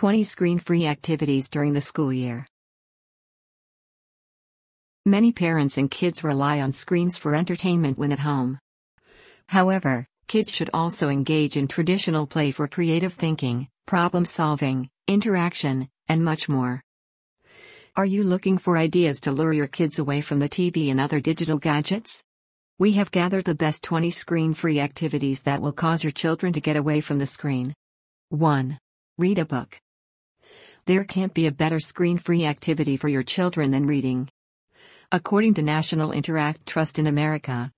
20 screen free activities during the school year. Many parents and kids rely on screens for entertainment when at home. However, kids should also engage in traditional play for creative thinking, problem solving, interaction, and much more. Are you looking for ideas to lure your kids away from the TV and other digital gadgets? We have gathered the best 20 screen free activities that will cause your children to get away from the screen. 1. Read a book. There can't be a better screen free activity for your children than reading. According to National Interact Trust in America,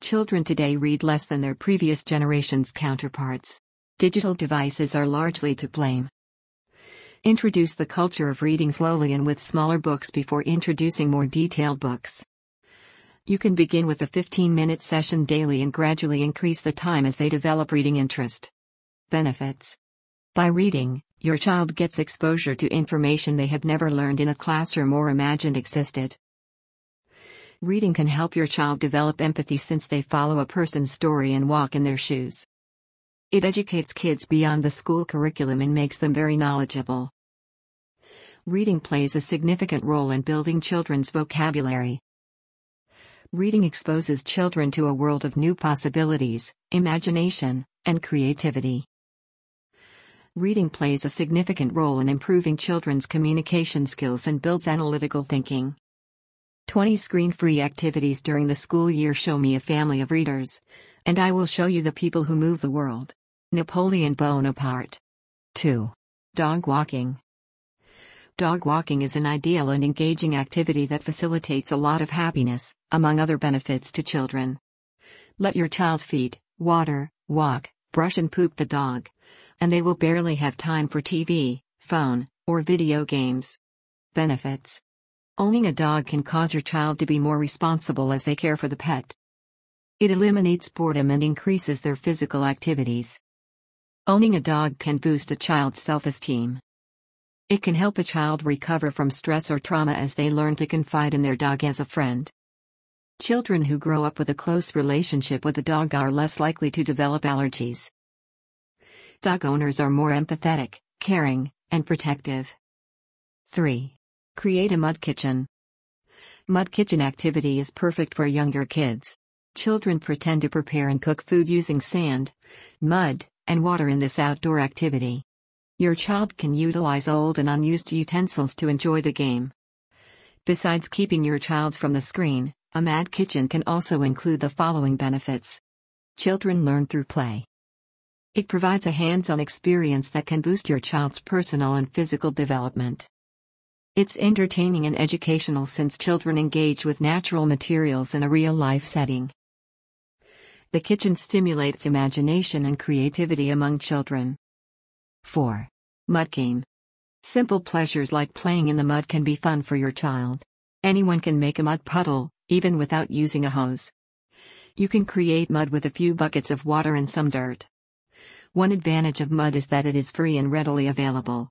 children today read less than their previous generation's counterparts. Digital devices are largely to blame. Introduce the culture of reading slowly and with smaller books before introducing more detailed books. You can begin with a 15 minute session daily and gradually increase the time as they develop reading interest. Benefits By reading, your child gets exposure to information they have never learned in a classroom or imagined existed. Reading can help your child develop empathy since they follow a person's story and walk in their shoes. It educates kids beyond the school curriculum and makes them very knowledgeable. Reading plays a significant role in building children's vocabulary. Reading exposes children to a world of new possibilities, imagination, and creativity. Reading plays a significant role in improving children's communication skills and builds analytical thinking. 20 screen free activities during the school year show me a family of readers. And I will show you the people who move the world. Napoleon Bonaparte. 2. Dog walking. Dog walking is an ideal and engaging activity that facilitates a lot of happiness, among other benefits to children. Let your child feed, water, walk, brush, and poop the dog. And they will barely have time for TV, phone, or video games. Benefits Owning a dog can cause your child to be more responsible as they care for the pet. It eliminates boredom and increases their physical activities. Owning a dog can boost a child's self esteem. It can help a child recover from stress or trauma as they learn to confide in their dog as a friend. Children who grow up with a close relationship with a dog are less likely to develop allergies. Dog owners are more empathetic, caring, and protective. 3. Create a mud kitchen. Mud kitchen activity is perfect for younger kids. Children pretend to prepare and cook food using sand, mud, and water in this outdoor activity. Your child can utilize old and unused utensils to enjoy the game. Besides keeping your child from the screen, a mud kitchen can also include the following benefits. Children learn through play. It provides a hands on experience that can boost your child's personal and physical development. It's entertaining and educational since children engage with natural materials in a real life setting. The kitchen stimulates imagination and creativity among children. 4. Mud game. Simple pleasures like playing in the mud can be fun for your child. Anyone can make a mud puddle, even without using a hose. You can create mud with a few buckets of water and some dirt. One advantage of mud is that it is free and readily available.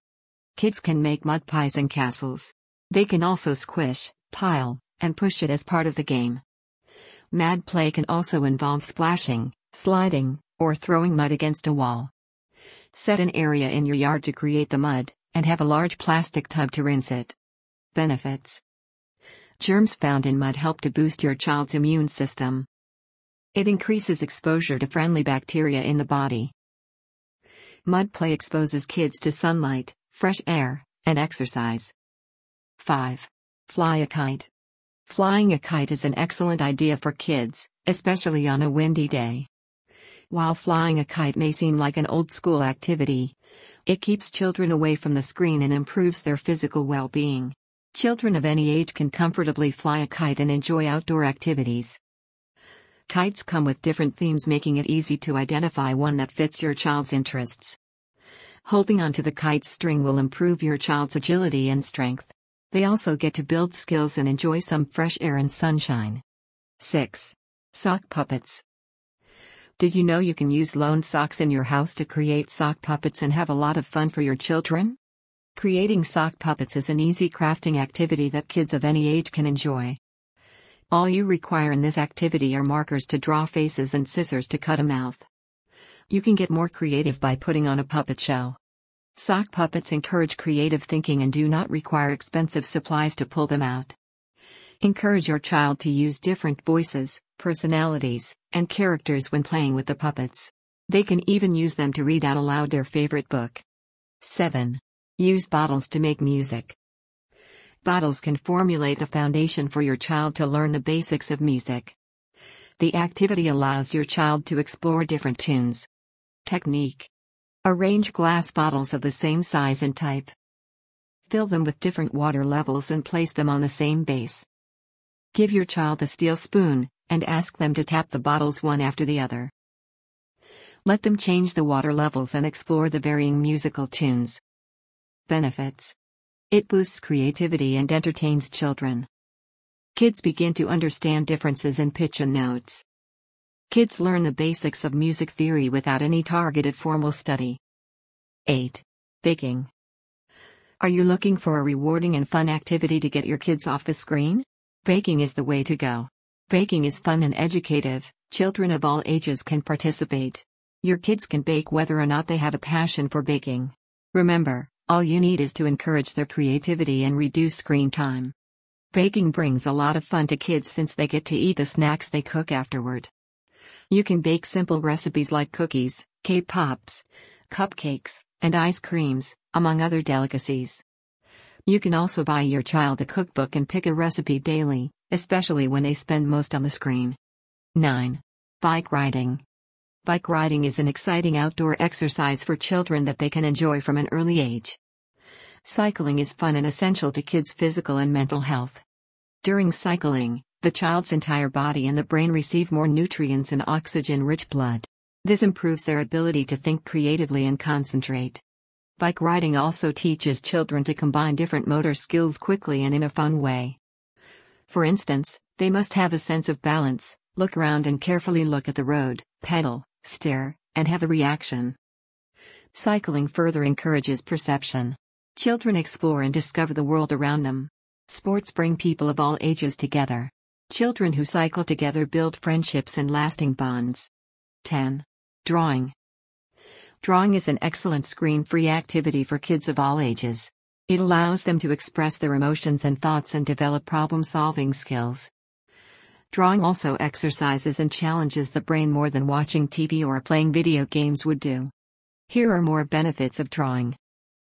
Kids can make mud pies and castles. They can also squish, pile, and push it as part of the game. Mad play can also involve splashing, sliding, or throwing mud against a wall. Set an area in your yard to create the mud, and have a large plastic tub to rinse it. Benefits Germs found in mud help to boost your child's immune system. It increases exposure to friendly bacteria in the body. Mud play exposes kids to sunlight, fresh air, and exercise. 5. Fly a kite. Flying a kite is an excellent idea for kids, especially on a windy day. While flying a kite may seem like an old school activity, it keeps children away from the screen and improves their physical well being. Children of any age can comfortably fly a kite and enjoy outdoor activities. Kites come with different themes, making it easy to identify one that fits your child's interests. Holding onto the kite's string will improve your child's agility and strength. They also get to build skills and enjoy some fresh air and sunshine. 6. Sock puppets. Did you know you can use loaned socks in your house to create sock puppets and have a lot of fun for your children? Creating sock puppets is an easy crafting activity that kids of any age can enjoy. All you require in this activity are markers to draw faces and scissors to cut a mouth. You can get more creative by putting on a puppet show. Sock puppets encourage creative thinking and do not require expensive supplies to pull them out. Encourage your child to use different voices, personalities, and characters when playing with the puppets. They can even use them to read out aloud their favorite book. 7. Use bottles to make music. Bottles can formulate a foundation for your child to learn the basics of music. The activity allows your child to explore different tunes. Technique Arrange glass bottles of the same size and type. Fill them with different water levels and place them on the same base. Give your child a steel spoon, and ask them to tap the bottles one after the other. Let them change the water levels and explore the varying musical tunes. Benefits It boosts creativity and entertains children. Kids begin to understand differences in pitch and notes. Kids learn the basics of music theory without any targeted formal study. 8. Baking. Are you looking for a rewarding and fun activity to get your kids off the screen? Baking is the way to go. Baking is fun and educative, children of all ages can participate. Your kids can bake whether or not they have a passion for baking. Remember, all you need is to encourage their creativity and reduce screen time. Baking brings a lot of fun to kids since they get to eat the snacks they cook afterward. You can bake simple recipes like cookies, cake pops, cupcakes, and ice creams, among other delicacies. You can also buy your child a cookbook and pick a recipe daily, especially when they spend most on the screen. 9. Bike riding. Bike riding is an exciting outdoor exercise for children that they can enjoy from an early age. Cycling is fun and essential to kids' physical and mental health. During cycling, the child's entire body and the brain receive more nutrients and oxygen rich blood. This improves their ability to think creatively and concentrate. Bike riding also teaches children to combine different motor skills quickly and in a fun way. For instance, they must have a sense of balance, look around and carefully look at the road, pedal, stare, and have a reaction. Cycling further encourages perception. Children explore and discover the world around them. Sports bring people of all ages together. Children who cycle together build friendships and lasting bonds. 10. Drawing. Drawing is an excellent screen free activity for kids of all ages. It allows them to express their emotions and thoughts and develop problem solving skills. Drawing also exercises and challenges the brain more than watching TV or playing video games would do. Here are more benefits of drawing.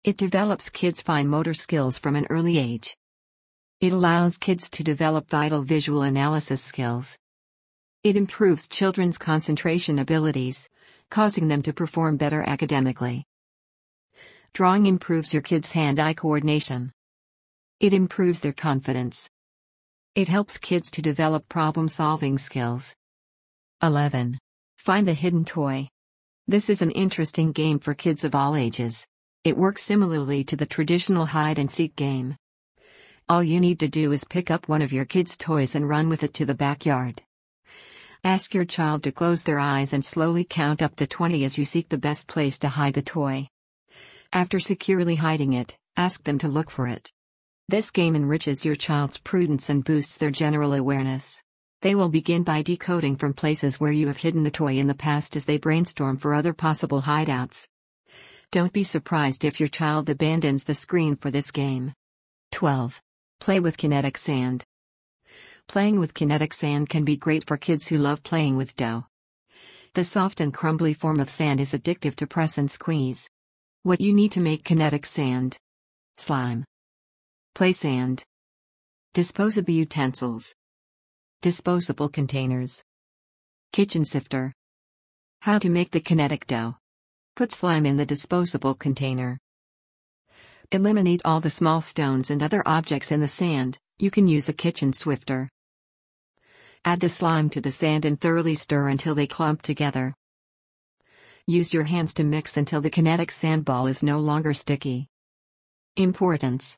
It develops kids' fine motor skills from an early age. It allows kids to develop vital visual analysis skills. It improves children's concentration abilities, causing them to perform better academically. Drawing improves your kids' hand eye coordination. It improves their confidence. It helps kids to develop problem solving skills. 11. Find the hidden toy. This is an interesting game for kids of all ages. It works similarly to the traditional hide and seek game. All you need to do is pick up one of your kids' toys and run with it to the backyard. Ask your child to close their eyes and slowly count up to 20 as you seek the best place to hide the toy. After securely hiding it, ask them to look for it. This game enriches your child's prudence and boosts their general awareness. They will begin by decoding from places where you have hidden the toy in the past as they brainstorm for other possible hideouts. Don't be surprised if your child abandons the screen for this game. 12. Play with kinetic sand. Playing with kinetic sand can be great for kids who love playing with dough. The soft and crumbly form of sand is addictive to press and squeeze. What you need to make kinetic sand slime, play sand, disposable utensils, disposable containers, kitchen sifter. How to make the kinetic dough. Put slime in the disposable container. Eliminate all the small stones and other objects in the sand, you can use a kitchen swifter. Add the slime to the sand and thoroughly stir until they clump together. Use your hands to mix until the kinetic sand ball is no longer sticky. Importance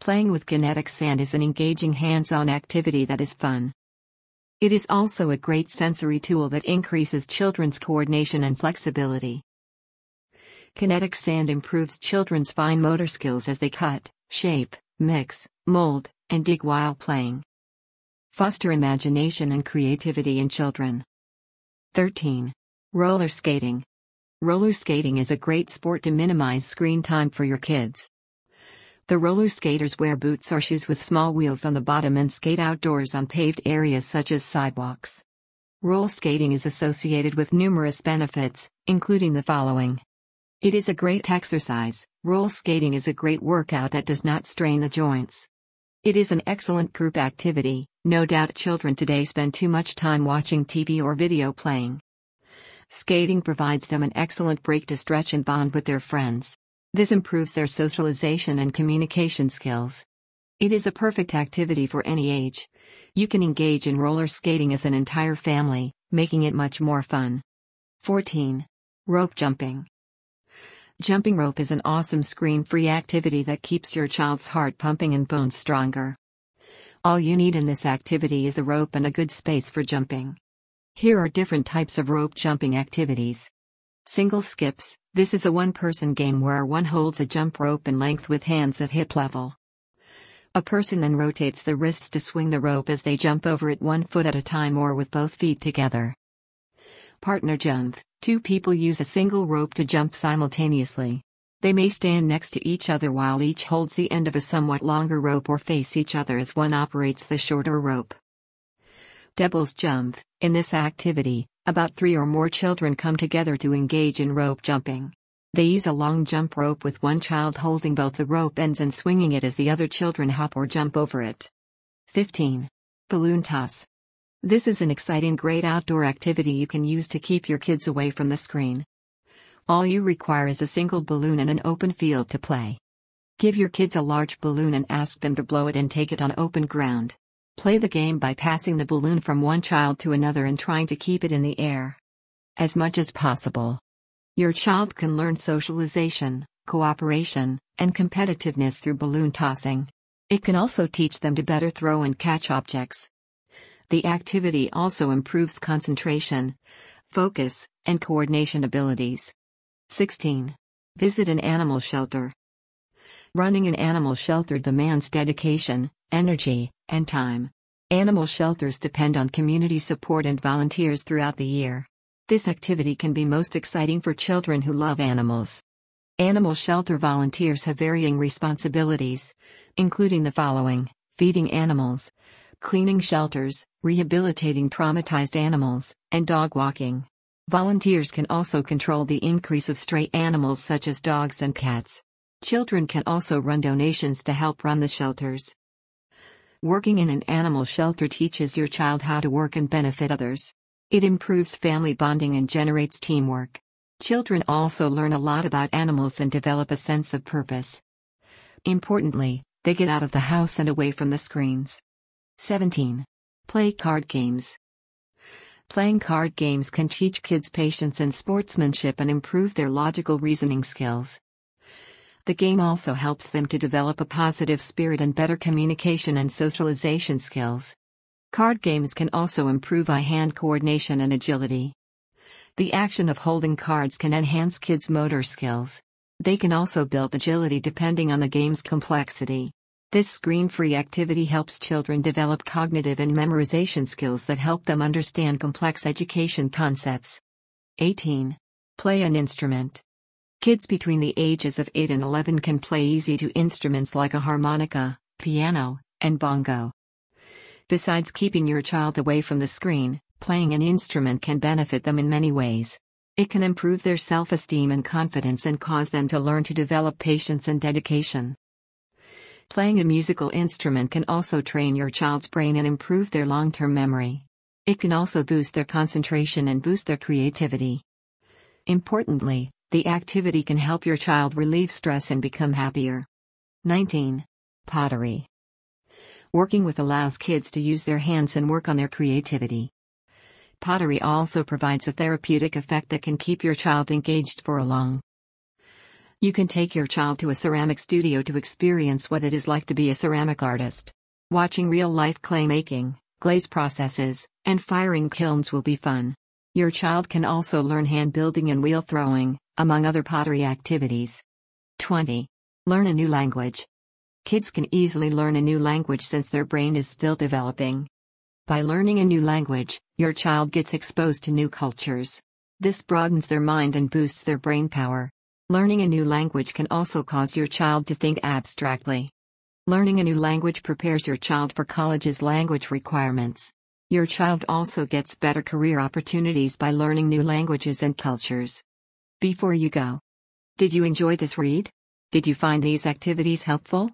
Playing with kinetic sand is an engaging hands on activity that is fun. It is also a great sensory tool that increases children's coordination and flexibility. Kinetic sand improves children's fine motor skills as they cut, shape, mix, mold, and dig while playing. Foster imagination and creativity in children. 13. Roller skating. Roller skating is a great sport to minimize screen time for your kids. The roller skaters wear boots or shoes with small wheels on the bottom and skate outdoors on paved areas such as sidewalks. Roller skating is associated with numerous benefits, including the following. It is a great exercise. Roller skating is a great workout that does not strain the joints. It is an excellent group activity. No doubt children today spend too much time watching TV or video playing. Skating provides them an excellent break to stretch and bond with their friends. This improves their socialization and communication skills. It is a perfect activity for any age. You can engage in roller skating as an entire family, making it much more fun. 14. Rope jumping. Jumping rope is an awesome screen free activity that keeps your child's heart pumping and bones stronger. All you need in this activity is a rope and a good space for jumping. Here are different types of rope jumping activities. Single skips this is a one person game where one holds a jump rope in length with hands at hip level. A person then rotates the wrists to swing the rope as they jump over it one foot at a time or with both feet together. Partner jump two people use a single rope to jump simultaneously. They may stand next to each other while each holds the end of a somewhat longer rope or face each other as one operates the shorter rope. Devil's jump in this activity, about three or more children come together to engage in rope jumping. They use a long jump rope with one child holding both the rope ends and swinging it as the other children hop or jump over it. 15. Balloon toss. This is an exciting great outdoor activity you can use to keep your kids away from the screen. All you require is a single balloon and an open field to play. Give your kids a large balloon and ask them to blow it and take it on open ground. Play the game by passing the balloon from one child to another and trying to keep it in the air. As much as possible. Your child can learn socialization, cooperation, and competitiveness through balloon tossing. It can also teach them to better throw and catch objects. The activity also improves concentration, focus, and coordination abilities. 16. Visit an animal shelter. Running an animal shelter demands dedication, energy, and time. Animal shelters depend on community support and volunteers throughout the year. This activity can be most exciting for children who love animals. Animal shelter volunteers have varying responsibilities, including the following feeding animals, cleaning shelters, rehabilitating traumatized animals, and dog walking. Volunteers can also control the increase of stray animals such as dogs and cats. Children can also run donations to help run the shelters. Working in an animal shelter teaches your child how to work and benefit others. It improves family bonding and generates teamwork. Children also learn a lot about animals and develop a sense of purpose. Importantly, they get out of the house and away from the screens. 17. Play card games. Playing card games can teach kids patience and sportsmanship and improve their logical reasoning skills. The game also helps them to develop a positive spirit and better communication and socialization skills. Card games can also improve eye hand coordination and agility. The action of holding cards can enhance kids' motor skills. They can also build agility depending on the game's complexity. This screen free activity helps children develop cognitive and memorization skills that help them understand complex education concepts. 18. Play an instrument. Kids between the ages of 8 and 11 can play easy to instruments like a harmonica, piano, and bongo. Besides keeping your child away from the screen, playing an instrument can benefit them in many ways. It can improve their self esteem and confidence and cause them to learn to develop patience and dedication. Playing a musical instrument can also train your child's brain and improve their long term memory. It can also boost their concentration and boost their creativity. Importantly, the activity can help your child relieve stress and become happier. 19. Pottery. Working with allows kids to use their hands and work on their creativity. Pottery also provides a therapeutic effect that can keep your child engaged for a long. You can take your child to a ceramic studio to experience what it is like to be a ceramic artist. Watching real life clay making, glaze processes, and firing kilns will be fun. Your child can also learn hand building and wheel throwing, among other pottery activities. 20. Learn a new language. Kids can easily learn a new language since their brain is still developing. By learning a new language, your child gets exposed to new cultures. This broadens their mind and boosts their brain power. Learning a new language can also cause your child to think abstractly. Learning a new language prepares your child for college's language requirements. Your child also gets better career opportunities by learning new languages and cultures. Before you go, did you enjoy this read? Did you find these activities helpful?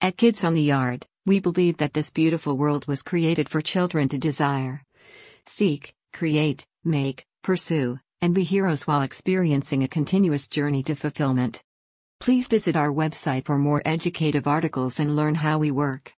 At Kids on the Yard, we believe that this beautiful world was created for children to desire, seek, create, make, pursue, and be heroes while experiencing a continuous journey to fulfillment. Please visit our website for more educative articles and learn how we work.